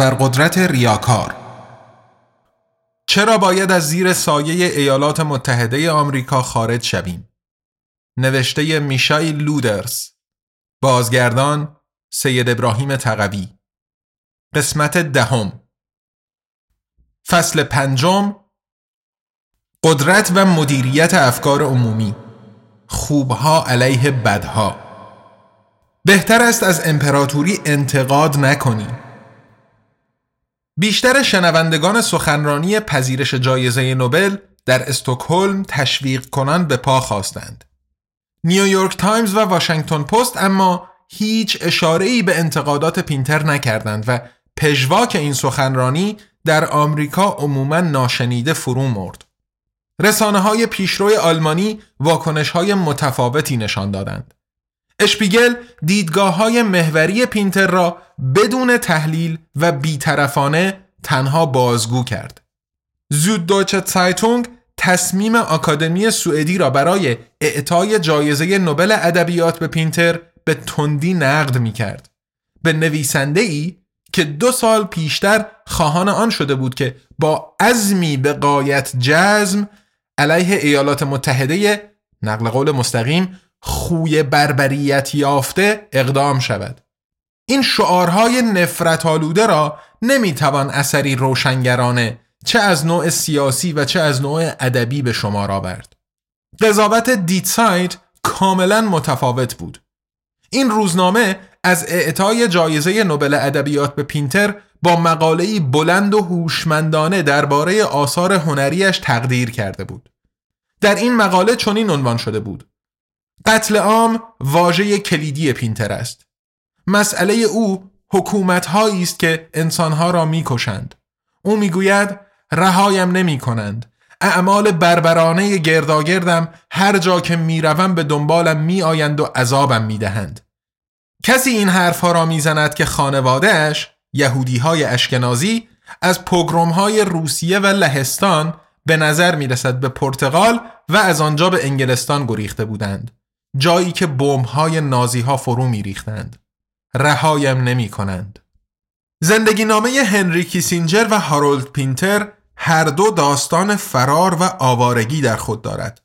ابرقدرت ریاکار. چرا باید از زیر سایه ایالات متحده آمریکا خارج شویم؟ نوشته میشای لودرز. بازگردان سید ابراهیم تقوی قسمت دهم. فصل پنجم. قدرت و مدیریت افکار عمومی. خوبها علیه بدها. بهتر است از امپراتوری انتقاد نکنیم. بیشتر شنوندگان سخنرانی پذیرش جایزه نوبل در استکهلم تشویق کنان به پا خاستند. نیویورک تایمز و واشنگتن پست اما هیچ اشاره‌ای به انتقادات پینتر نکردند و پژواک این سخنرانی در آمریکا عموما ناشنیده فرو مرد. رسانه های پیشروی آلمانی واکنش های متفاوتی نشان دادند. اشپیگل دیدگاه های محوری پینتر را بدون تحلیل و بیطرفانه تنها بازگو کرد. زود دوچه سایتونگ تصمیم آکادمی سوئدی را برای اعطای جایزه نوبل ادبیات به پینتر به تندی نقد می کرد. به نویسنده ای که دو سال پیشتر خواهان آن شده بود که با عزمی به قایت جزم علیه ایالات متحده نقل قول مستقیم خوی بربریت یافته اقدام شود. این شعارهای نفرت آلوده را نمی‌توان اثری روشنگرانه چه از نوع سیاسی و چه از نوع ادبی به شمار آورد. قضاوت دیتسایت کاملا متفاوت بود. این روزنامه از اعطای جایزه نوبل ادبیات به پینتر با مقاله‌ای بلند و هوشمندانه درباره آثار هنریش تقدیر کرده بود. در این مقاله چنین عنوان شده بود: قتل عام واژه کلیدی پینتر است. مسئله او حکومت است که انسانها را می‌کشند. او می‌گوید رهایم نمی کنند. اعمال بربرانه گرداگردم هر جا که می‌روم به دنبالم میآیند و عذابم می‌دهند. کسی این حرفها را می‌زند که خانوادهش یهودی های اشکنازی از پوگروم های روسیه و لهستان به نظر می رسد به پرتغال و از آنجا به انگلستان گریخته بودند. جایی که های نازی ها فرو می ریختند. رهایم نمی کنند. زندگی نامه هنری کیسینجر و هارولد پینتر هر دو داستان فرار و آوارگی در خود دارد.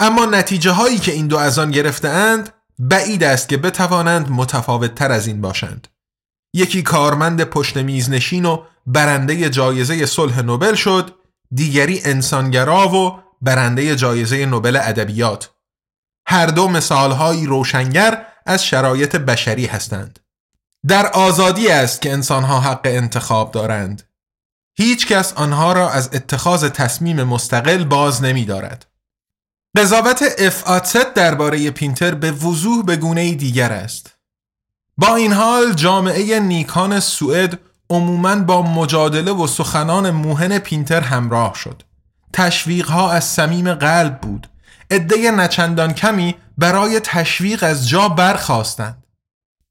اما نتیجه هایی که این دو از آن گرفتهاند بعید است که بتوانند متفاوت تر از این باشند. یکی کارمند پشت میز نشین و برنده جایزه صلح نوبل شد، دیگری انسانگرا و برنده جایزه نوبل ادبیات. هر دو مثالهایی روشنگر از شرایط بشری هستند. در آزادی است که انسانها حق انتخاب دارند. هیچ کس آنها را از اتخاذ تصمیم مستقل باز نمی دارد. قضاوت افعاتست درباره پینتر به وضوح به گونه دیگر است. با این حال جامعه نیکان سوئد عموماً با مجادله و سخنان موهن پینتر همراه شد. تشویقها از صمیم قلب بود عده نچندان کمی برای تشویق از جا برخواستند.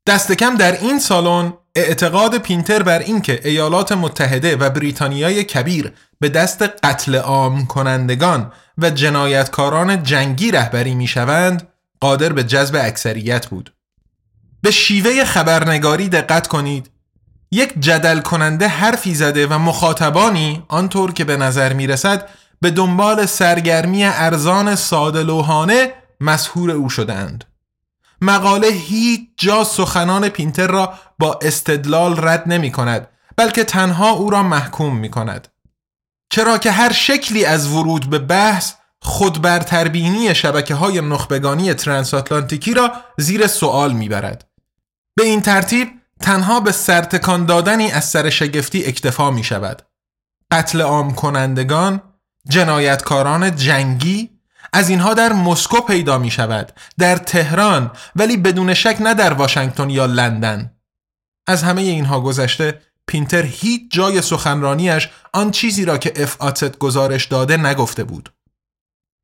دست کم در این سالن اعتقاد پینتر بر اینکه ایالات متحده و بریتانیای کبیر به دست قتل عام کنندگان و جنایتکاران جنگی رهبری می شوند قادر به جذب اکثریت بود. به شیوه خبرنگاری دقت کنید. یک جدل کننده حرفی زده و مخاطبانی آنطور که به نظر می رسد به دنبال سرگرمی ارزان ساده لوحانه مسهور او شدند. مقاله هیچ جا سخنان پینتر را با استدلال رد نمی کند بلکه تنها او را محکوم می کند. چرا که هر شکلی از ورود به بحث خود بر تربینی شبکه های نخبگانی ترانساتلانتیکی را زیر سوال می‌برد. به این ترتیب تنها به سرتکان دادنی از سر شگفتی اکتفا می شود. قتل عام کنندگان جنایتکاران جنگی از اینها در مسکو پیدا می شود در تهران ولی بدون شک نه در واشنگتن یا لندن از همه اینها گذشته پینتر هیچ جای سخنرانیش آن چیزی را که اف آتت گزارش داده نگفته بود.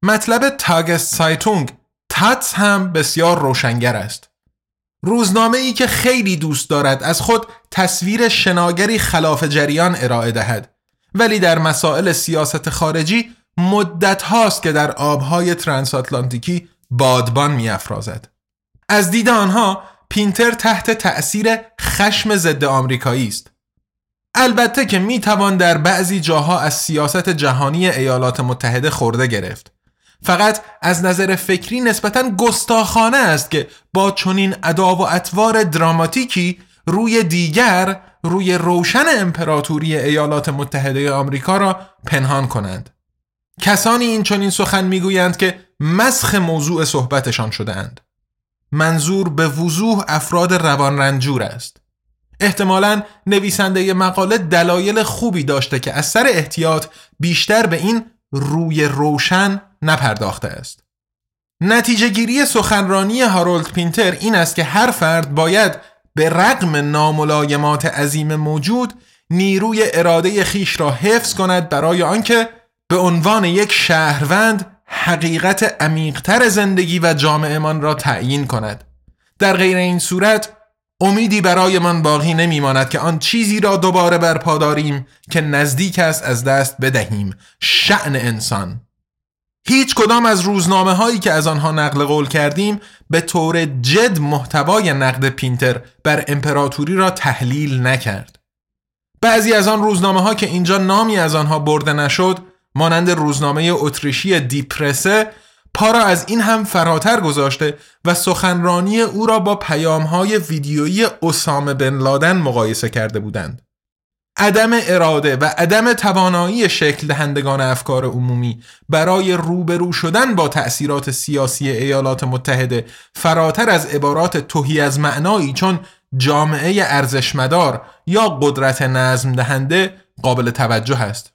مطلب تاگست سایتونگ تاتس هم بسیار روشنگر است. روزنامه ای که خیلی دوست دارد از خود تصویر شناگری خلاف جریان ارائه دهد ولی در مسائل سیاست خارجی مدت هاست که در آبهای ترانساتلانتیکی بادبان می افرازد. از دید آنها پینتر تحت تأثیر خشم ضد آمریکایی است. البته که می توان در بعضی جاها از سیاست جهانی ایالات متحده خورده گرفت. فقط از نظر فکری نسبتا گستاخانه است که با چنین ادا و اطوار دراماتیکی روی دیگر روی روشن امپراتوری ایالات متحده آمریکا را پنهان کنند. کسانی این چنین سخن می‌گویند که مسخ موضوع صحبتشان شدهاند. منظور به وضوح افراد روان رنجور است. احتمالا نویسنده مقاله دلایل خوبی داشته که از سر احتیاط بیشتر به این روی روشن نپرداخته است. نتیجه گیری سخنرانی هارولد پینتر این است که هر فرد باید به رغم ناملایمات عظیم موجود نیروی اراده خیش را حفظ کند برای آنکه به عنوان یک شهروند حقیقت عمیقتر زندگی و جامعهمان را تعیین کند. در غیر این صورت امیدی برای من باقی نمیماند که آن چیزی را دوباره برپا داریم که نزدیک است از دست بدهیم. شعن انسان هیچ کدام از روزنامه هایی که از آنها نقل قول کردیم به طور جد محتوای نقد پینتر بر امپراتوری را تحلیل نکرد بعضی از آن روزنامه ها که اینجا نامی از آنها برده نشد مانند روزنامه اتریشی دیپرسه پا را از این هم فراتر گذاشته و سخنرانی او را با پیامهای ویدیویی اسامه بن لادن مقایسه کرده بودند. عدم اراده و عدم توانایی شکل دهندگان افکار عمومی برای روبرو شدن با تأثیرات سیاسی ایالات متحده فراتر از عبارات توهی از معنایی چون جامعه ارزشمدار یا قدرت نظم دهنده قابل توجه است.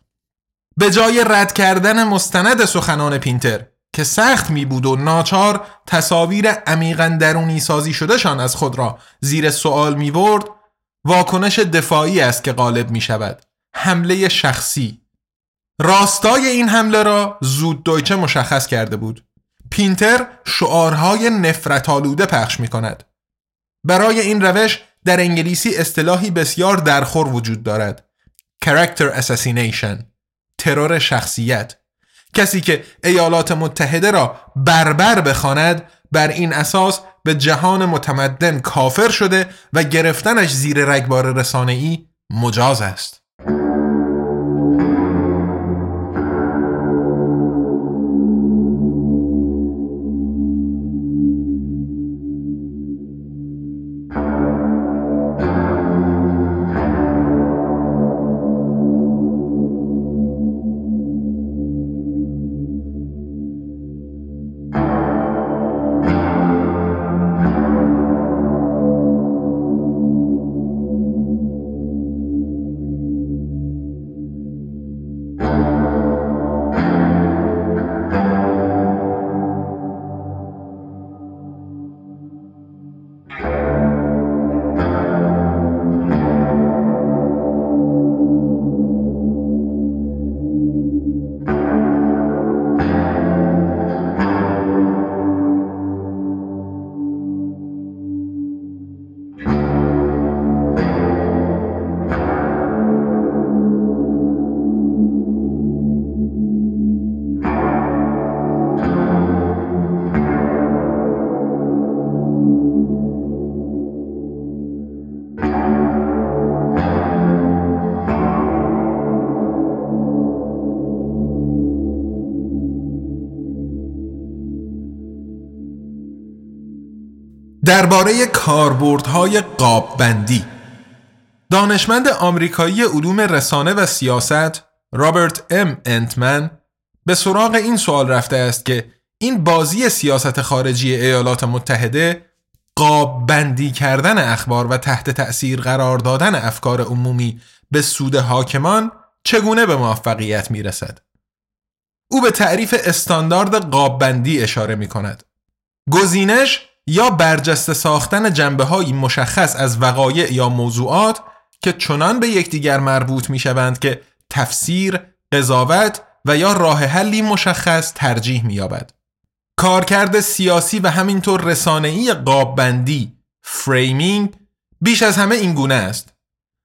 به جای رد کردن مستند سخنان پینتر که سخت می بود و ناچار تصاویر عمیقا درونی سازی شدهشان از خود را زیر سوال می برد واکنش دفاعی است که غالب می شود حمله شخصی. راستای این حمله را زود دویچه مشخص کرده بود. پینتر شعارهای نفرت آلوده پخش می کند برای این روش در انگلیسی اصطلاحی بسیار درخور وجود دارد. Character Assassination. ترور شخصیت. کسی که ایالات متحده را بربر بخواند بر این اساس به جهان متمدن کافر شده و گرفتنش زیر رگبار رسانه‌ای مجاز است. درباره کاربردهای قاببندی دانشمند آمریکایی علوم رسانه و سیاست رابرت ام انتمن به سراغ این سوال رفته است که این بازی سیاست خارجی ایالات متحده قاب بندی کردن اخبار و تحت تأثیر قرار دادن افکار عمومی به سود حاکمان چگونه به موفقیت می رسد؟ او به تعریف استاندارد قاب بندی اشاره می کند. گزینش یا برجسته ساختن جنبه های مشخص از وقایع یا موضوعات که چنان به یکدیگر مربوط می شوند که تفسیر، قضاوت و یا راه حلی مشخص ترجیح می یابد. کارکرد سیاسی و همینطور رسانه‌ای قاببندی فریمینگ بیش از همه این گونه است.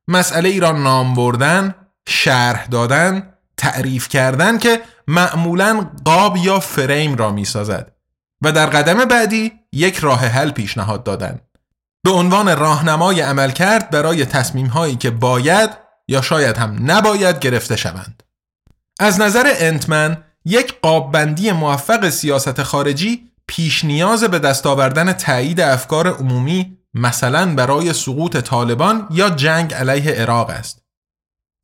مسئله ای را نام بردن، شرح دادن، تعریف کردن که معمولا قاب یا فریم را می سازد و در قدم بعدی یک راه حل پیشنهاد دادن. به عنوان راهنمای عمل کرد برای تصمیم هایی که باید یا شاید هم نباید گرفته شوند. از نظر انتمن یک قاببندی موفق سیاست خارجی پیش نیاز به دست آوردن تایید افکار عمومی مثلا برای سقوط طالبان یا جنگ علیه عراق است.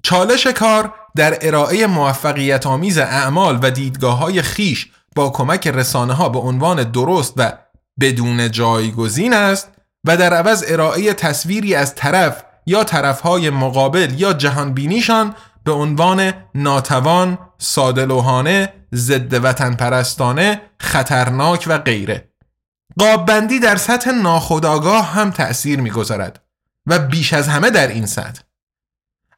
چالش کار در ارائه موفقیت آمیز اعمال و دیدگاه های خیش با کمک رسانه ها به عنوان درست و بدون جایگزین است و در عوض ارائه تصویری از طرف یا طرفهای مقابل یا جهانبینیشان به عنوان ناتوان، سادلوهانه، ضد وطن پرستانه، خطرناک و غیره. قاببندی در سطح ناخودآگاه هم تأثیر می‌گذارد و بیش از همه در این سطح.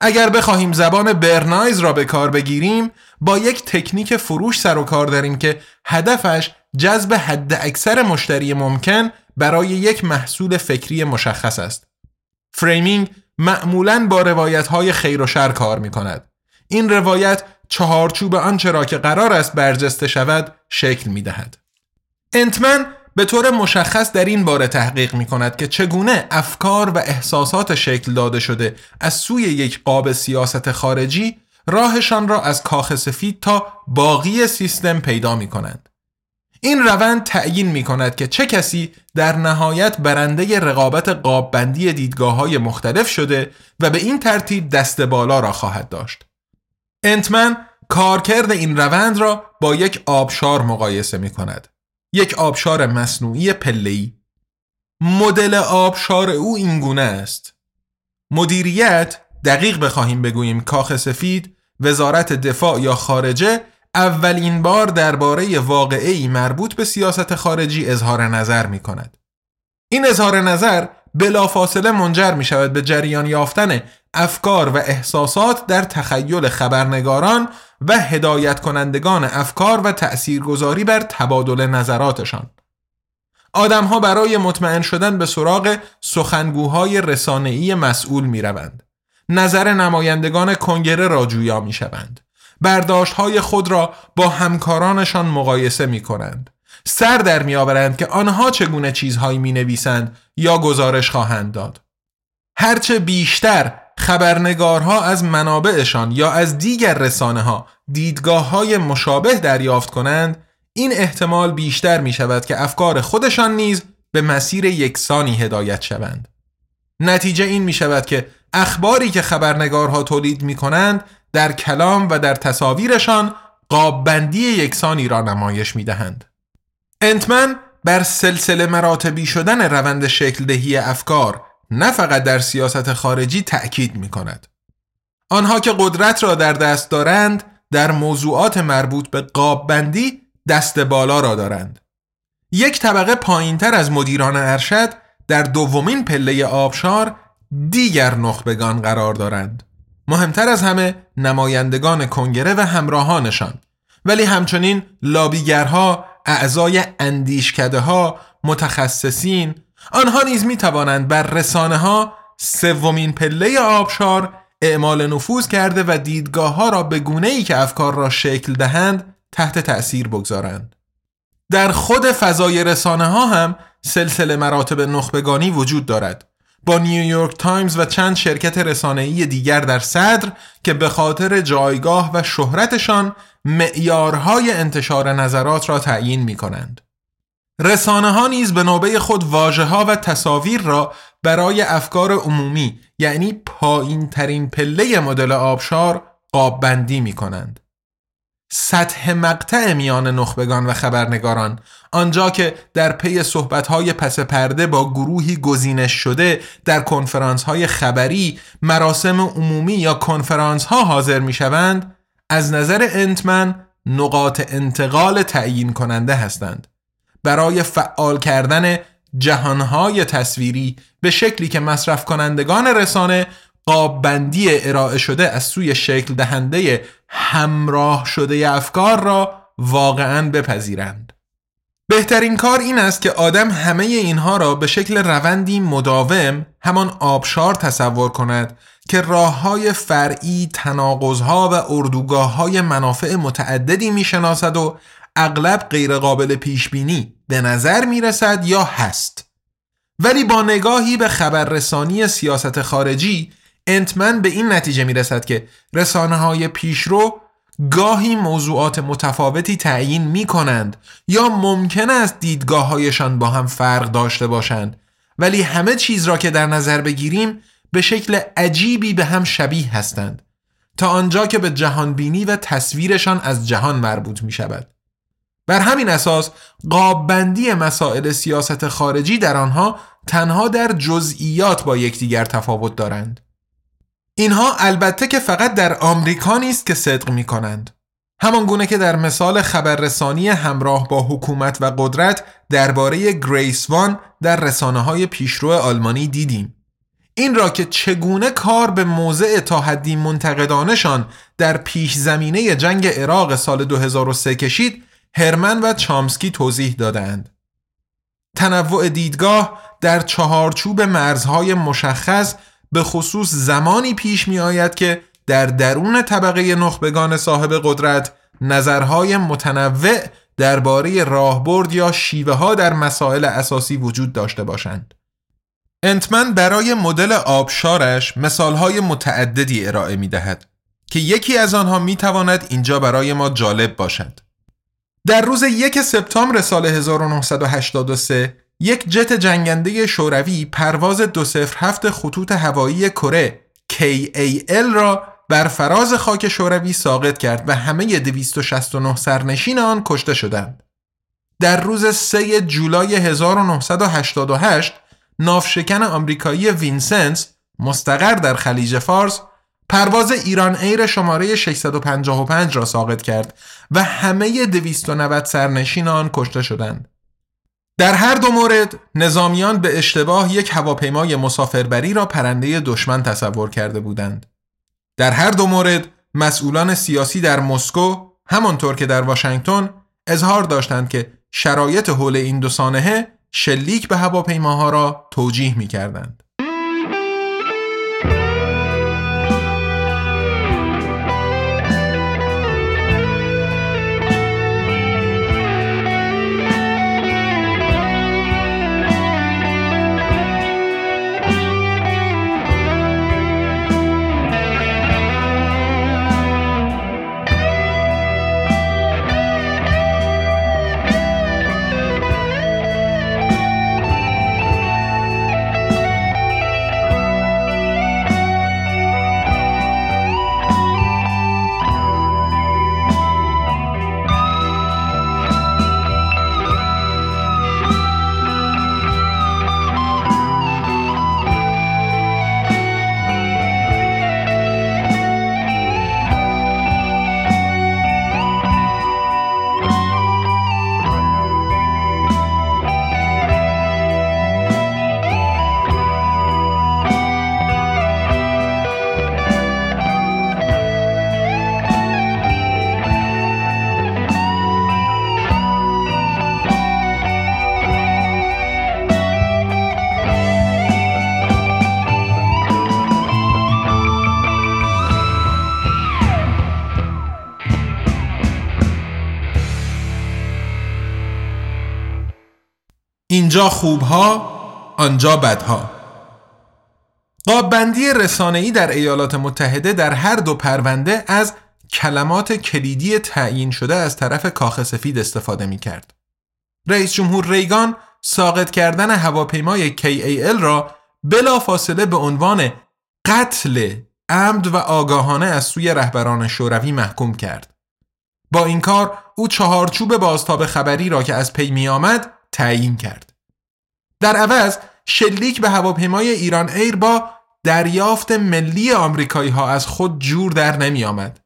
اگر بخواهیم زبان برنایز را به کار بگیریم با یک تکنیک فروش سر و کار داریم که هدفش جذب حد اکثر مشتری ممکن برای یک محصول فکری مشخص است. framing معمولا با روایت های خیر و شر کار می کند. این روایت چهارچوب آنچه را که قرار است برجسته شود شکل می دهد. انتمن به طور مشخص در این باره تحقیق می کند که چگونه افکار و احساسات شکل داده شده از سوی یک قاب سیاست خارجی راهشان را از کاخ سفید تا باقی سیستم پیدا می کنند. این روند تعیین می کند که چه کسی در نهایت برنده رقابت قاببندی دیدگاه های مختلف شده و به این ترتیب دست بالا را خواهد داشت. انتمن کارکرد این روند را با یک آبشار مقایسه می کند. یک آبشار مصنوعی پله‌ای. مدل آبشار او اینگونه است. مدیریت دقیق بخواهیم بگوییم کاخ سفید، وزارت دفاع یا خارجه اولین بار درباره واقعی مربوط به سیاست خارجی اظهار نظر می کند. این اظهار نظر بلافاصله منجر می شود به جریان یافتن افکار و احساسات در تخیل خبرنگاران و هدایت کنندگان افکار و تأثیرگذاری بر تبادل نظراتشان. آدمها برای مطمئن شدن به سراغ سخنگوهای رسانه‌ای مسئول می روند. نظر نمایندگان کنگره را جویا می شوند. برداشت خود را با همکارانشان مقایسه می کنند. سر در می آورند که آنها چگونه چیزهایی می نویسند یا گزارش خواهند داد. هرچه بیشتر خبرنگارها از منابعشان یا از دیگر رسانه ها دیدگاه های مشابه دریافت کنند این احتمال بیشتر می شود که افکار خودشان نیز به مسیر یکسانی هدایت شوند. نتیجه این می شود که اخباری که خبرنگارها تولید می کنند در کلام و در تصاویرشان قاببندی یکسانی را نمایش می دهند. انتمن بر سلسله مراتبی شدن روند شکل دهی افکار نه فقط در سیاست خارجی تأکید می کند. آنها که قدرت را در دست دارند در موضوعات مربوط به قاببندی دست بالا را دارند. یک طبقه پایینتر از مدیران ارشد در دومین پله آبشار دیگر نخبگان قرار دارند. مهمتر از همه نمایندگان کنگره و همراهانشان ولی همچنین لابیگرها، اعضای اندیشکده ها، متخصصین آنها نیز می توانند بر رسانه ها سومین پله آبشار اعمال نفوذ کرده و دیدگاه ها را به گونه ای که افکار را شکل دهند تحت تأثیر بگذارند. در خود فضای رسانه ها هم سلسله مراتب نخبگانی وجود دارد با نیویورک تایمز و چند شرکت رسانه‌ای دیگر در صدر که به خاطر جایگاه و شهرتشان معیارهای انتشار نظرات را تعیین می کنند. رسانه ها نیز به نوبه خود واجه ها و تصاویر را برای افکار عمومی یعنی پایین ترین پله مدل آبشار قاب بندی می کنند. سطح مقطع میان نخبگان و خبرنگاران آنجا که در پی صحبت‌های پس پرده با گروهی گزینش شده در کنفرانس‌های خبری مراسم عمومی یا کنفرانس‌ها حاضر می‌شوند از نظر انتمن نقاط انتقال تعیین کننده هستند. برای فعال کردن جهانهای تصویری به شکلی که مصرف کنندگان رسانه قاب بندی ارائه شده از سوی شکل دهنده همراه شده افکار را واقعا بپذیرند. بهترین کار این است که آدم همه اینها را به شکل روندی مداوم همان آبشار تصور کند که راه های فرعی، تناقضها و اردوگاه های منافع متعددی می‌شناسد و اغلب غیرقابل پیش بینی به نظر می رسد یا هست. ولی با نگاهی به خبررسانی سیاست خارجی انتمن به این نتیجه می رسد که رسانه های پیشرو گاهی موضوعات متفاوتی تعیین می کنند یا ممکن است دیدگاه هایشان با هم فرق داشته باشند ولی همه چیز را که در نظر بگیریم به شکل عجیبی به هم شبیه هستند تا آنجا که به جهانبینی و تصویرشان از جهان مربوط می شود. بر همین اساس قاببندی مسائل سیاست خارجی در آنها تنها در جزئیات با یکدیگر تفاوت دارند. اینها البته که فقط در آمریکا نیست که صدق می کنند. همان گونه که در مثال خبررسانی همراه با حکومت و قدرت درباره گریس وان در رسانه های پیشرو آلمانی دیدیم. این را که چگونه کار به موضع تا حدی منتقدانشان در پیش زمینه جنگ عراق سال 2003 کشید هرمن و چامسکی توضیح دادند. تنوع دیدگاه در چهارچوب مرزهای مشخص به خصوص زمانی پیش می آید که در درون طبقه نخبگان صاحب قدرت نظرهای متنوع درباره راهبرد یا شیوه ها در مسائل اساسی وجود داشته باشند. انتمن برای مدل آبشارش مثالهای متعددی ارائه می دهد که یکی از آنها می تواند اینجا برای ما جالب باشد. در روز یک سپتامبر سال 1983 یک جت جنگنده شوروی پرواز 207 خطوط هوایی کره KAL را بر فراز خاک شوروی ساقط کرد و همه 269 سرنشین آن کشته شدند. در روز 3 جولای 1988 نافشکن آمریکایی وینسنس مستقر در خلیج فارس پرواز ایران ایر شماره 655 را ساقط کرد و همه 290 سرنشین آن کشته شدند. در هر دو مورد نظامیان به اشتباه یک هواپیمای مسافربری را پرنده دشمن تصور کرده بودند. در هر دو مورد مسئولان سیاسی در مسکو همانطور که در واشنگتن اظهار داشتند که شرایط حول این دو سانحه شلیک به هواپیماها را توجیه می کردند. اینجا خوبها آنجا بدها قاببندی رسانه‌ای در ایالات متحده در هر دو پرونده از کلمات کلیدی تعیین شده از طرف کاخ سفید استفاده می کرد. رئیس جمهور ریگان ساقط کردن هواپیمای KAL را بلا فاصله به عنوان قتل عمد و آگاهانه از سوی رهبران شوروی محکوم کرد. با این کار او چهارچوب بازتاب خبری را که از پی می آمد تعیین کرد. در عوض شلیک به هواپیمای ایران ایر با دریافت ملی آمریکایی ها از خود جور در نمی آمد.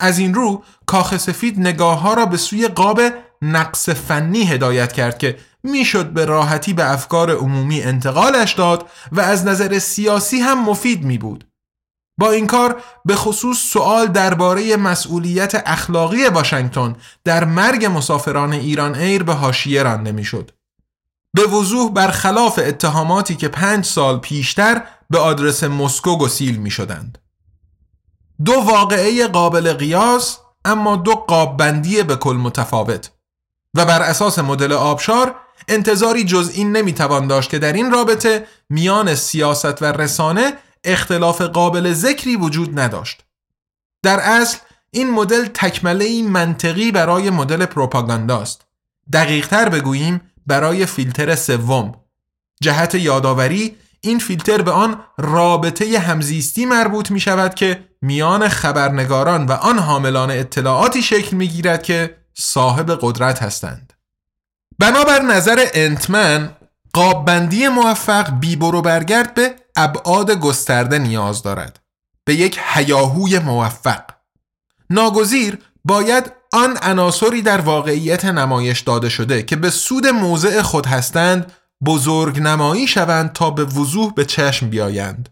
از این رو کاخ سفید نگاه ها را به سوی قاب نقص فنی هدایت کرد که می‌شد به راحتی به افکار عمومی انتقالش داد و از نظر سیاسی هم مفید می بود. با این کار به خصوص سوال درباره مسئولیت اخلاقی واشنگتن در مرگ مسافران ایران ایر به حاشیه رانده می‌شد. به وضوح برخلاف اتهاماتی که پنج سال پیشتر به آدرس مسکو گسیل می شدند. دو واقعه قابل قیاس اما دو قاببندی به کل متفاوت و بر اساس مدل آبشار انتظاری جز این نمی‌توان داشت که در این رابطه میان سیاست و رسانه اختلاف قابل ذکری وجود نداشت. در اصل این مدل تکمله منطقی برای مدل پروپاگانداست. دقیقتر بگوییم برای فیلتر سوم. جهت یادآوری این فیلتر به آن رابطه همزیستی مربوط می شود که میان خبرنگاران و آن حاملان اطلاعاتی شکل می گیرد که صاحب قدرت هستند. بنابر نظر انتمن قاببندی موفق بیبرو برگرد به ابعاد گسترده نیاز دارد به یک حیاهوی موفق ناگزیر باید آن عناصری در واقعیت نمایش داده شده که به سود موضع خود هستند بزرگ نمایی شوند تا به وضوح به چشم بیایند.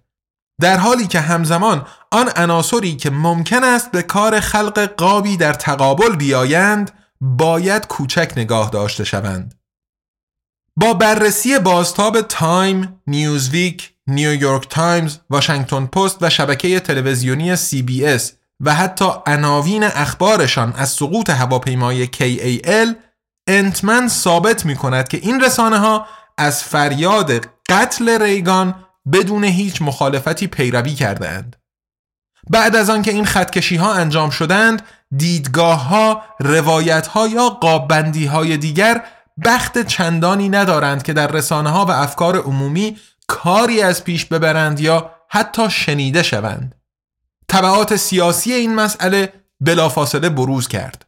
در حالی که همزمان آن عناصری که ممکن است به کار خلق قابی در تقابل بیایند باید کوچک نگاه داشته شوند. با بررسی بازتاب تایم، نیوزویک، نیویورک تایمز، واشنگتن پست و شبکه تلویزیونی CBS و حتی عناوین اخبارشان از سقوط هواپیمای KAL انتمن ثابت می کند که این رسانه ها از فریاد قتل ریگان بدون هیچ مخالفتی پیروی کرده اند. بعد از آنکه این خطکشی ها انجام شدند دیدگاه ها، روایت ها یا قابندی های دیگر بخت چندانی ندارند که در رسانه ها و افکار عمومی کاری از پیش ببرند یا حتی شنیده شوند. طبعات سیاسی این مسئله بلافاصله بروز کرد.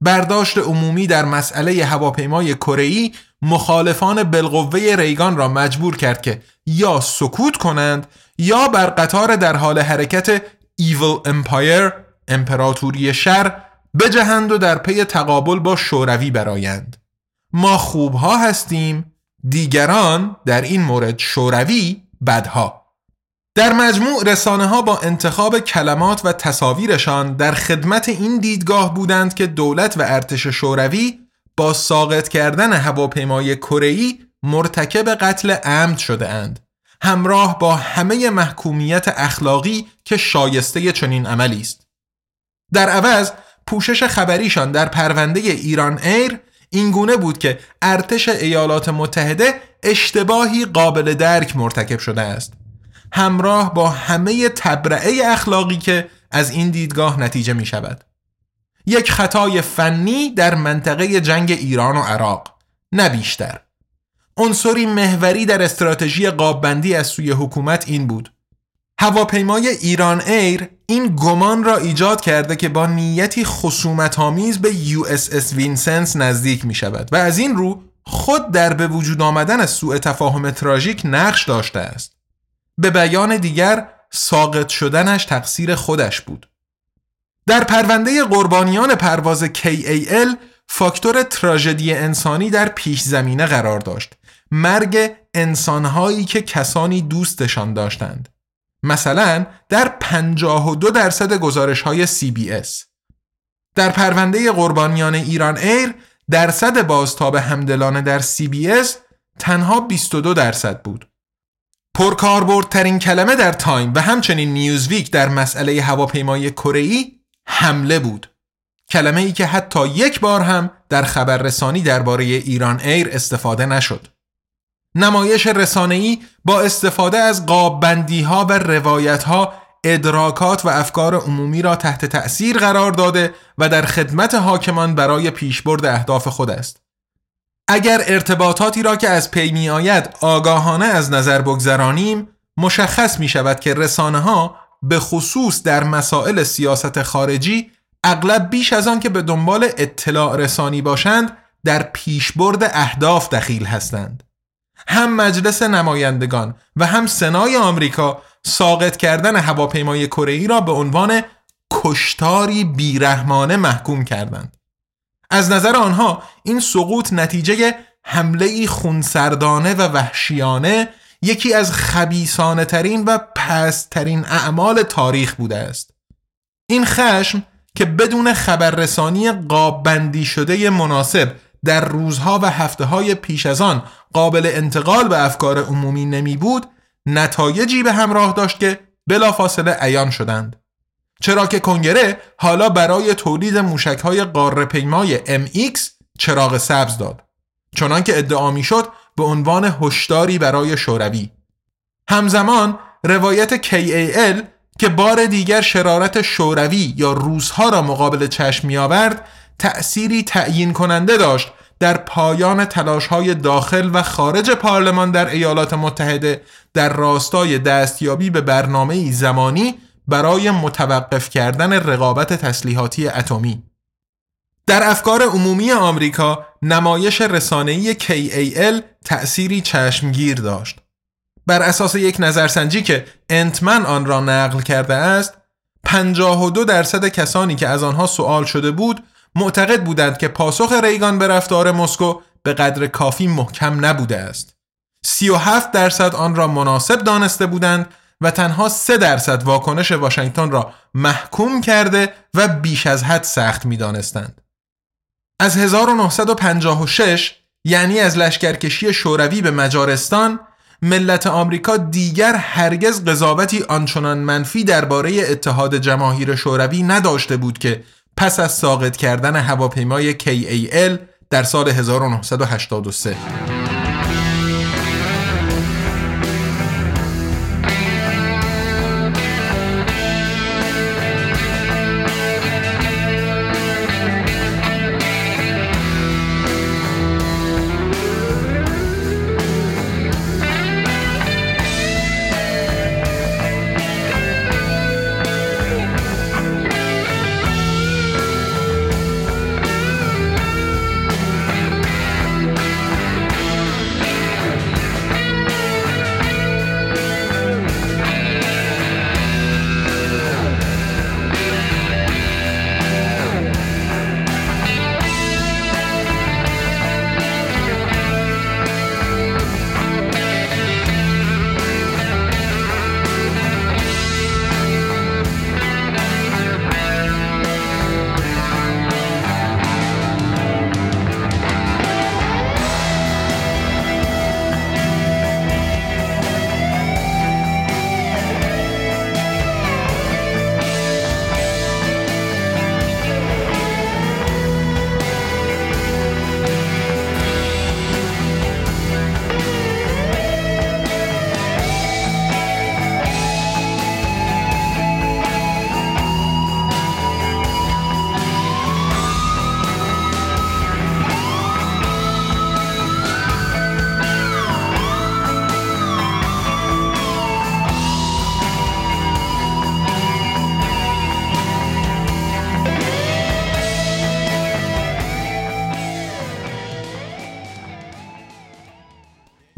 برداشت عمومی در مسئله هواپیمای کره‌ای مخالفان بالقوه ریگان را مجبور کرد که یا سکوت کنند یا بر قطار در حال حرکت evil empire امپراتوری شر بجهند و در پی تقابل با شوروی برایند ما خوبها هستیم دیگران در این مورد شوروی بدها در مجموع رسانه ها با انتخاب کلمات و تصاویرشان در خدمت این دیدگاه بودند که دولت و ارتش شوروی با ساقط کردن هواپیمای کره‌ای مرتکب قتل عمد شده اند همراه با همه محکومیت اخلاقی که شایسته چنین عملی است. در عوض پوشش خبریشان در پرونده ایران ایر اینگونه بود که ارتش ایالات متحده اشتباهی قابل درک مرتکب شده است. همراه با همه تبرعه اخلاقی که از این دیدگاه نتیجه می شود یک خطای فنی در منطقه جنگ ایران و عراق نه بیشتر. عنصری محوری در استراتژی قاببندی از سوی حکومت این بود. هواپیمای ایران ایر این گمان را ایجاد کرده که با نیتی خصومت آمیز به USS وینسنس نزدیک می شود و از این رو خود در به وجود آمدن سوء تفاهم تراژیک نقش داشته است. به بیان دیگر ساقط شدنش تقصیر خودش بود. در پرونده قربانیان پرواز KAL فاکتور تراژدی انسانی در پیش زمینه قرار داشت. مرگ انسانهایی که کسانی دوستشان داشتند. مثلا در 52 درصد گزارش های CBS در پرونده قربانیان ایران ایر درصد بازتاب همدلانه در CBS تنها 22 درصد بود. پرکاربردترین کلمه در تایم و همچنین نیوزویک در مسئله هواپیمای کره حمله بود. کلمه ای که حتی یک بار هم در خبررسانی درباره ایران ایر استفاده نشد. نمایش رسانه‌ای با استفاده از قاببندی ها و روایت ها ادراکات و افکار عمومی را تحت تأثیر قرار داده و در خدمت حاکمان برای پیشبرد اهداف خود است. اگر ارتباطاتی را که از پی می آید آگاهانه از نظر بگذرانیم مشخص می شود که رسانه ها به خصوص در مسائل سیاست خارجی اغلب بیش از آن که به دنبال اطلاع رسانی باشند در پیشبرد اهداف دخیل هستند. هم مجلس نمایندگان و هم سنای آمریکا ساقط کردن هواپیمای کره را به عنوان کشتاری بیرحمانه محکوم کردند. از نظر آنها این سقوط نتیجه حمله ای خونسردانه و وحشیانه یکی از خبیسانه ترین و پسترین اعمال تاریخ بوده است. این خشم که بدون خبررسانی قاب بندی شده مناسب در روزها و هفته های پیش از آن قابل انتقال به افکار عمومی نمی بود نتایجی به همراه داشت که بلافاصله عیان شدند. چرا که کنگره حالا برای تولید موشک های قاره پیمای MX چراغ سبز داد چنان که ادعا می شد به عنوان هشداری برای شوروی. همزمان روایت KAL که بار دیگر شرارت شوروی یا روزها را مقابل چشم می آورد تأثیری تعیین کننده داشت در پایان تلاش های داخل و خارج پارلمان در ایالات متحده در راستای دستیابی به برنامه زمانی برای متوقف کردن رقابت تسلیحاتی اتمی. در افکار عمومی آمریکا نمایش رسانه‌ای KAL تأثیری چشمگیر داشت. بر اساس یک نظرسنجی که انتمن آن را نقل کرده است 52 درصد کسانی که از آنها سوال شده بود معتقد بودند که پاسخ ریگان به رفتار مسکو به قدر کافی محکم نبوده است. 37 درصد آن را مناسب دانسته بودند و تنها 3 درصد واکنش واشنگتن را محکوم کرده و بیش از حد سخت می دانستند. از 1956 یعنی از لشکرکشی شوروی به مجارستان ملت آمریکا دیگر هرگز قضاوتی آنچنان منفی درباره اتحاد جماهیر شوروی نداشته بود که پس از ساقط کردن هواپیمای KAL در سال 1983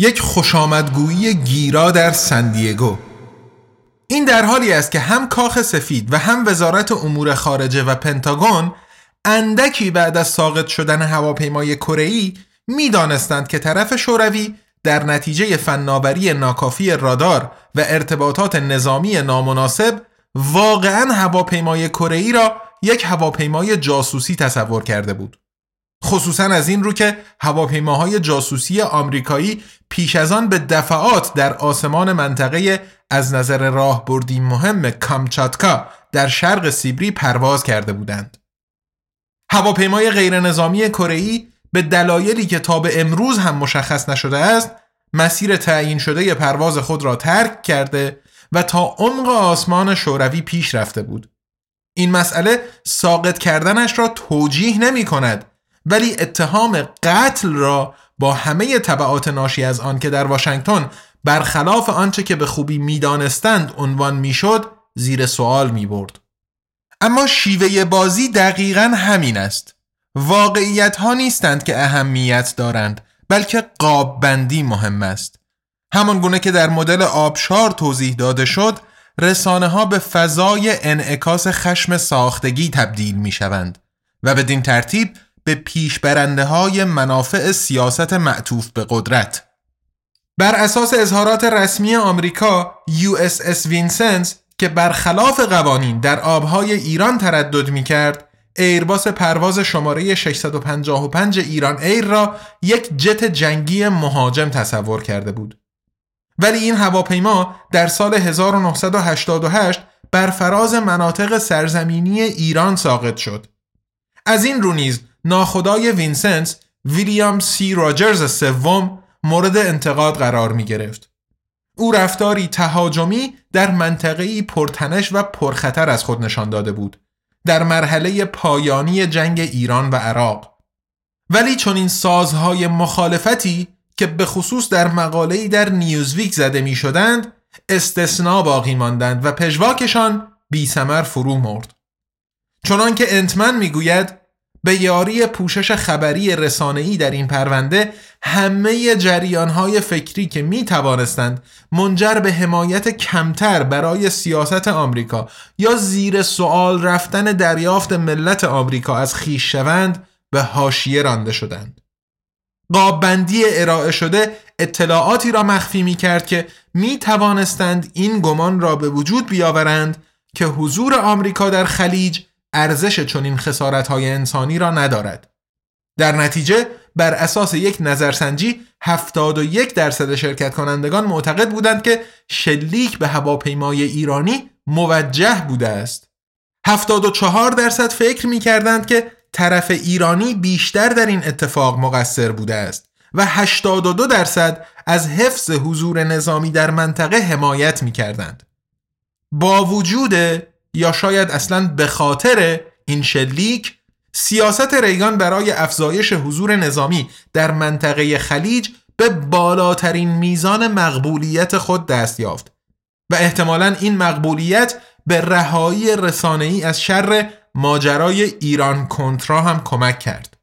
یک خوشامدگویی گیرا در سندیگو این در حالی است که هم کاخ سفید و هم وزارت امور خارجه و پنتاگون اندکی بعد از ساقط شدن هواپیمای کره‌ای می‌دانستند که طرف شوروی در نتیجه فناوری ناکافی رادار و ارتباطات نظامی نامناسب واقعا هواپیمای کره‌ای را یک هواپیمای جاسوسی تصور کرده بود. خصوصا از این رو که هواپیماهای جاسوسی آمریکایی پیش از آن به دفعات در آسمان منطقه از نظر راهبردی مهم کامچاتکا در شرق سیبری پرواز کرده بودند. هواپیمای غیرنظامی کره‌ای به دلایلی که تا به امروز هم مشخص نشده است مسیر تعیین شده پرواز خود را ترک کرده و تا عمق آسمان شوروی پیش رفته بود. این مسئله ساقط کردنش را توجیه نمی کند ولی اتهام قتل را با همه طبعات ناشی از آن که در واشنگتن برخلاف آنچه که به خوبی می‌دانستند عنوان می‌شد زیر سوال می برد. اما شیوه بازی دقیقا همین است. واقعیت ها نیستند که اهمیت دارند بلکه قاب بندی مهم است. همان گونه که در مدل آبشار توضیح داده شد رسانه ها به فضای انعکاس خشم ساختگی تبدیل می شوند و بدین ترتیب به پیشبرنده های منافع سیاست معطوف به قدرت. بر اساس اظهارات رسمی آمریکا USS وینسنس که برخلاف قوانین در آبهای ایران تردد می کرد ایرباس پرواز شماره 655 ایران ایر را یک جت جنگی مهاجم تصور کرده بود. ولی این هواپیما در سال 1988 بر فراز مناطق سرزمینی ایران ساقط شد. از این رو نیز ناخدای وینسنس ویلیام سی راجرز سوم مورد انتقاد قرار می گرفت. او رفتاری تهاجمی در منطقه‌ای پرتنش و پرخطر از خود نشان داده بود در مرحله پایانی جنگ ایران و عراق ولی چون این سازهای مخالفتی که به خصوص در مقاله‌ای در نیوزویک زده می شدند استثناء باقی ماندند و پژواکشان بی سمر فرو مرد چنانکه انتمن می‌گوید به یاری پوشش خبری رسانه‌ای در این پرونده همه جریانهای فکری که می توانستند منجر به حمایت کمتر برای سیاست آمریکا یا زیر سوال رفتن دریافت ملت آمریکا از خیش شوند به حاشیه رانده شدند. قاببندی ارائه شده اطلاعاتی را مخفی می کرد که می توانستند این گمان را به وجود بیاورند که حضور آمریکا در خلیج ارزش چنین های انسانی را ندارد. در نتیجه بر اساس یک نظرسنجی 71 درصد شرکت کنندگان معتقد بودند که شلیک به هواپیمای ایرانی موجه بوده است. 74 درصد فکر می کردند که طرف ایرانی بیشتر در این اتفاق مقصر بوده است و 82 درصد از حفظ حضور نظامی در منطقه حمایت می کردند. با وجود یا شاید اصلا به خاطر این شلیک سیاست ریگان برای افزایش حضور نظامی در منطقه خلیج به بالاترین میزان مقبولیت خود دست یافت و احتمالا این مقبولیت به رهایی رسانه‌ای از شر ماجرای ایران کنترا هم کمک کرد.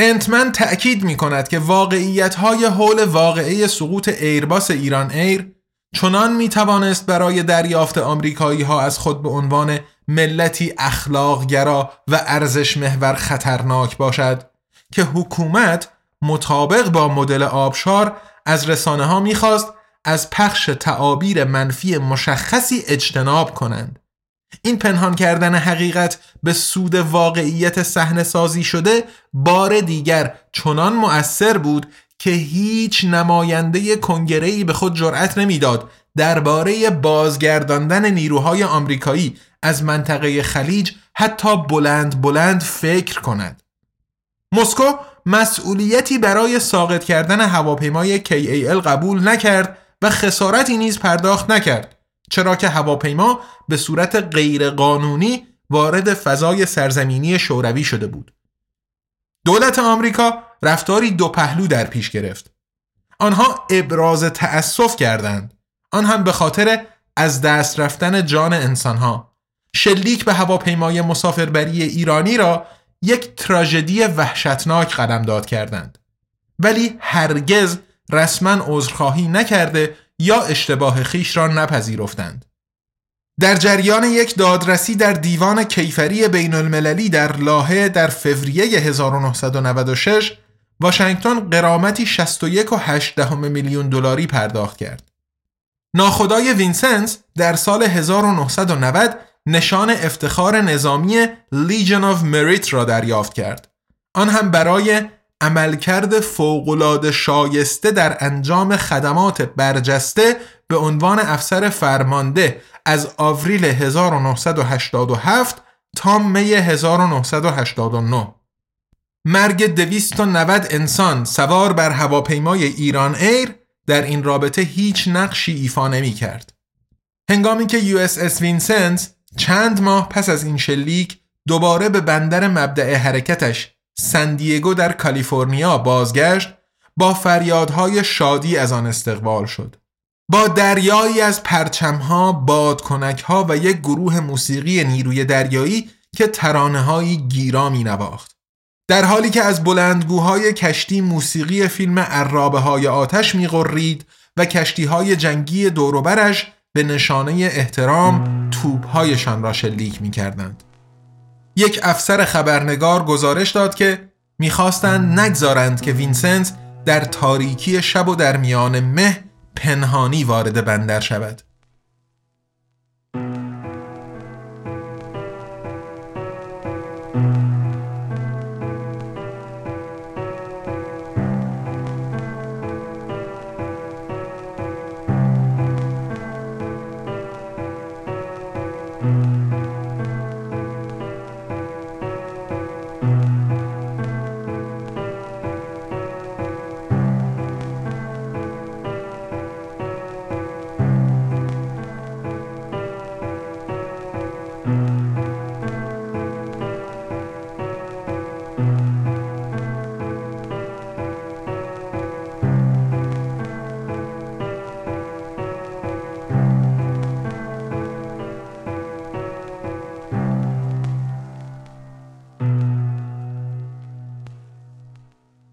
انتمن تأکید می کند که واقعیت های حول واقعه سقوط ایرباس ایران ایر چنان می توانست برای دریافت آمریکایی ها از خود به عنوان ملتی اخلاقگرا و ارزش محور خطرناک باشد که حکومت مطابق با مدل آبشار از رسانه ها می‌خواست از پخش تعابیر منفی مشخصی اجتناب کنند. این پنهان کردن حقیقت به سود واقعیت صحنه سازی شده بار دیگر چنان مؤثر بود که هیچ نماینده کنگره‌ای به خود جرأت نمی‌داد درباره بازگرداندن نیروهای آمریکایی از منطقه خلیج حتی بلند بلند فکر کند. مسکو مسئولیتی برای ساقط کردن هواپیمای KAL قبول نکرد و خسارتی نیز پرداخت نکرد چرا که هواپیما به صورت غیرقانونی وارد فضای سرزمینی شوروی شده بود. دولت آمریکا رفتاری دو پهلو در پیش گرفت. آنها ابراز تأسف کردند. آن هم به خاطر از دست رفتن جان انسانها. شلیک به هواپیمای مسافربری ایرانی را یک تراژدی وحشتناک قدم داد کردند. ولی هرگز رسما عذرخواهی نکرده یا اشتباه خیش را نپذیرفتند. در جریان یک دادرسی در دیوان کیفری بین المللی در لاهه در فوریه 1996 واشنگتن غرامتی 61.8 میلیون دلاری پرداخت کرد. ناخدای وینسنس در سال 1990 نشان افتخار نظامی Legion of Merit را دریافت کرد. آن هم برای عملکرد فوقالعاده شایسته در انجام خدمات برجسته به عنوان افسر فرمانده از آوریل 1987 تا می 1989 مرگ 290 انسان سوار بر هواپیمای ایران ایر در این رابطه هیچ نقشی ایفا نمی کرد. هنگامی که USS وینسنس چند ماه پس از این شلیک دوباره به بندر مبدع حرکتش سن‌دیگو در کالیفرنیا بازگشت با فریادهای شادی از آن استقبال شد. با دریایی از پرچمها، بادکنکها و یک گروه موسیقی نیروی دریایی که ترانه گیرا می نواخت. در حالی که از بلندگوهای کشتی موسیقی فیلم عرابه های آتش می غرید و کشتی های جنگی دوروبرش به نشانه احترام توپهایشان را شلیک می کردند. یک افسر خبرنگار گزارش داد که می‌خواستند نگذارند که وینسنت در تاریکی شب و در میان مه پنهانی وارد بندر شود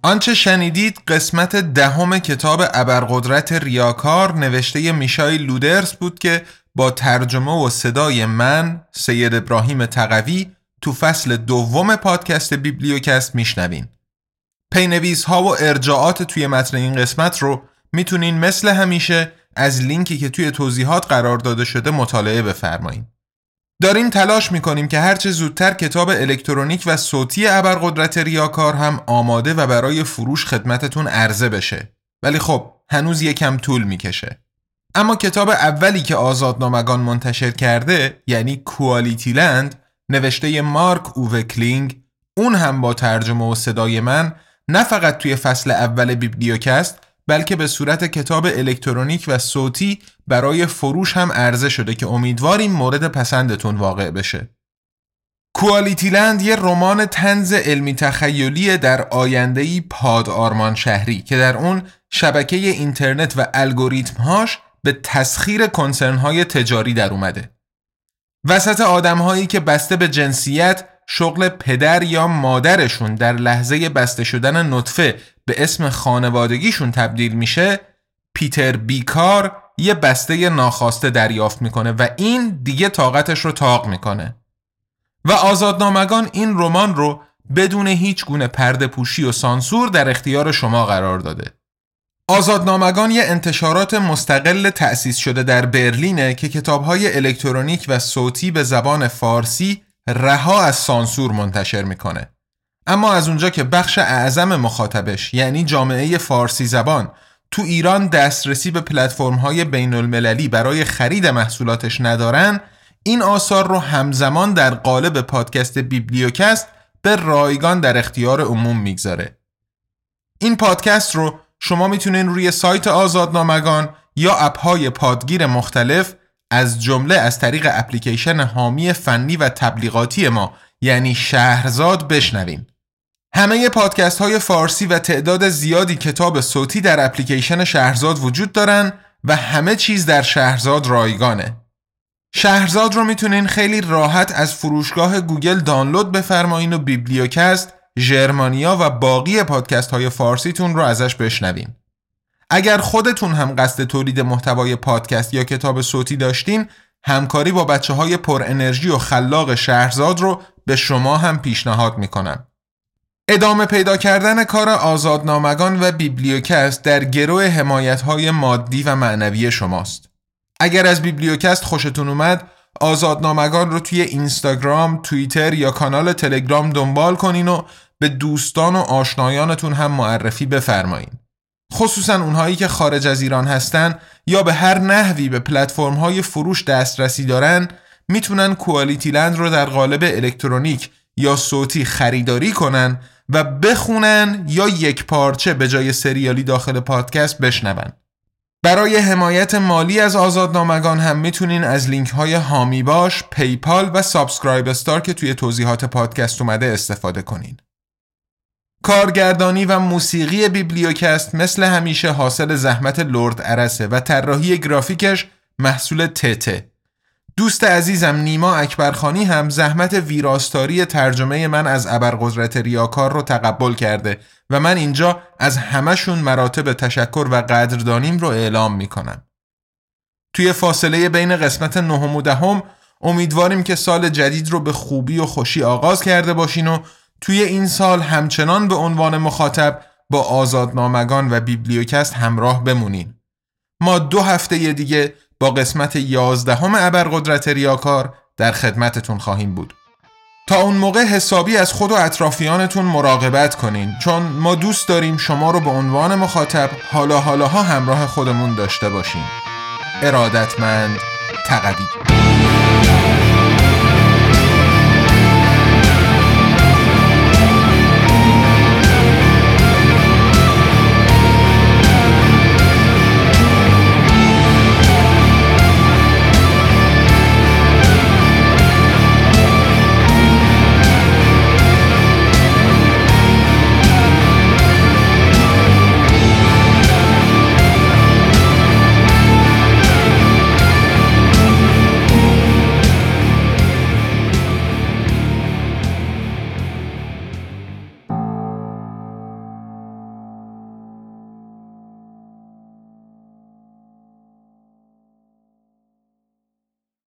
آنچه شنیدید قسمت دهم کتاب ابرقدرت ریاکار نوشته میشای لودرس بود که با ترجمه و صدای من سید ابراهیم تقوی تو فصل دوم پادکست بیبلیوکست میشنوین پی‌نویس ها و ارجاعات توی متن این قسمت رو می‌تونین مثل همیشه از لینکی که توی توضیحات قرار داده شده مطالعه بفرمایید. داریم تلاش می‌کنیم که هرچه زودتر کتاب الکترونیک و صوتی ابرقدرت ریاکار هم آماده و برای فروش خدمتتون عرضه بشه. ولی خب هنوز یکم طول می‌کشه. اما کتاب اولی که آزادنامگان منتشر کرده یعنی کوالیتی لند نوشته مارک اووه کلینگ اون هم با ترجمه و صدای من نه فقط توی فصل اول بیبلیوکست بلکه به صورت کتاب الکترونیک و صوتی برای فروش هم عرضه شده که امیدواریم مورد پسندتون واقع بشه. کوالیتی لند یه رمان طنز علمی تخیلی در آینده‌ی پاد آرمان شهری که در اون شبکه اینترنت و الگوریتمهاش به تسخیر کنسرن های تجاری در اومده. وسط آدم هایی که بسته به جنسیت شغل پدر یا مادرشون در لحظه بسته شدن نطفه به اسم خانوادگیشون تبدیل میشه پیتر بیکار یه بسته ناخواسته دریافت می‌کنه و این دیگه طاقتش رو تاق می‌کنه. و آزادنامگان این رمان رو بدون هیچ گونه پرده پوشی و سانسور در اختیار شما قرار داده. آزادنامگان یه انتشارات مستقل تأسیس شده در برلینه که کتابهای الکترونیک و صوتی به زبان فارسی رها از سانسور منتشر می‌کنه. اما از اونجا که بخش اعظم مخاطبش یعنی جامعه فارسی زبان تو ایران دسترسی به پلتفرم های بین المللی برای خرید محصولاتش ندارن این آثار رو همزمان در قالب پادکست بیبلیوکست به رایگان در اختیار عموم می‌گذاره. این پادکست رو شما می‌تونین روی سایت آزادنامگان یا اپهای پادگیر مختلف از جمله از طریق اپلیکیشن حامی فنی و تبلیغاتی ما یعنی شهرزاد بشنوین. همه پادکست های فارسی و تعداد زیادی کتاب صوتی در اپلیکیشن شهرزاد وجود دارن و همه چیز در شهرزاد رایگانه. شهرزاد رو می‌تونین خیلی راحت از فروشگاه گوگل دانلود بفرمایین و بیبلیوکست، ژرمانیا و باقی پادکست های فارسیتون رو ازش بشنوین. اگر خودتون هم قصد تولید محتوای پادکست یا کتاب صوتی داشتین، همکاری با بچه های پر انرژی و خلاق شهرزاد رو به شما هم پیشنهاد می‌کنم. ادامه پیدا کردن کار آزادنامگان و بیبلیوکست در گرو حمایت های مادی و معنوی شماست. اگر از بیبلیوکست خوشتون اومد آزادنامگان رو توی اینستاگرام، توییتر یا کانال تلگرام دنبال کنین و به دوستان و آشنایانتون هم معرفی بفرمایین. خصوصا اونهایی که خارج از ایران هستن یا به هر نحوی به پلتفرم های فروش دسترسی دارن می‌تونن کوالیتی لند رو در قالب الکترونیک یا صوتی خریداری کنن و بخونن یا یک پارچه به جای سریالی داخل پادکست بشنون برای حمایت مالی از آزادنامگان هم می‌تونین از لینک های حامی باش، پیپال و SubscribeStar که توی توضیحات پادکست اومده استفاده کنین. کارگردانی و موسیقی بیبلیوکست مثل همیشه حاصل زحمت لرد عرسه و طراحی گرافیکش محصول تته دوست عزیزم نیما اکبرخانی هم زحمت ویراستاری ترجمه من از ابرقدرت ریاکار رو تقبل کرده و من اینجا از همشون مراتب تشکر و قدردانیم رو اعلام می‌کنم. توی فاصله بین قسمت نهم و دهم امیدواریم که سال جدید رو به خوبی و خوشی آغاز کرده باشین و توی این سال همچنان به عنوان مخاطب با آزادنامگان و بیبلیوکست همراه بمونین. ما دو هفته دیگه با قسمت یازدهم ابرقدرت ریاکار در خدمتتون خواهیم بود. تا اون موقع حسابی از خود و اطرافیانتون مراقبت کنین چون ما دوست داریم شما رو به عنوان مخاطب حالا حالاها همراه خودمون داشته باشیم. ارادتمند تقوی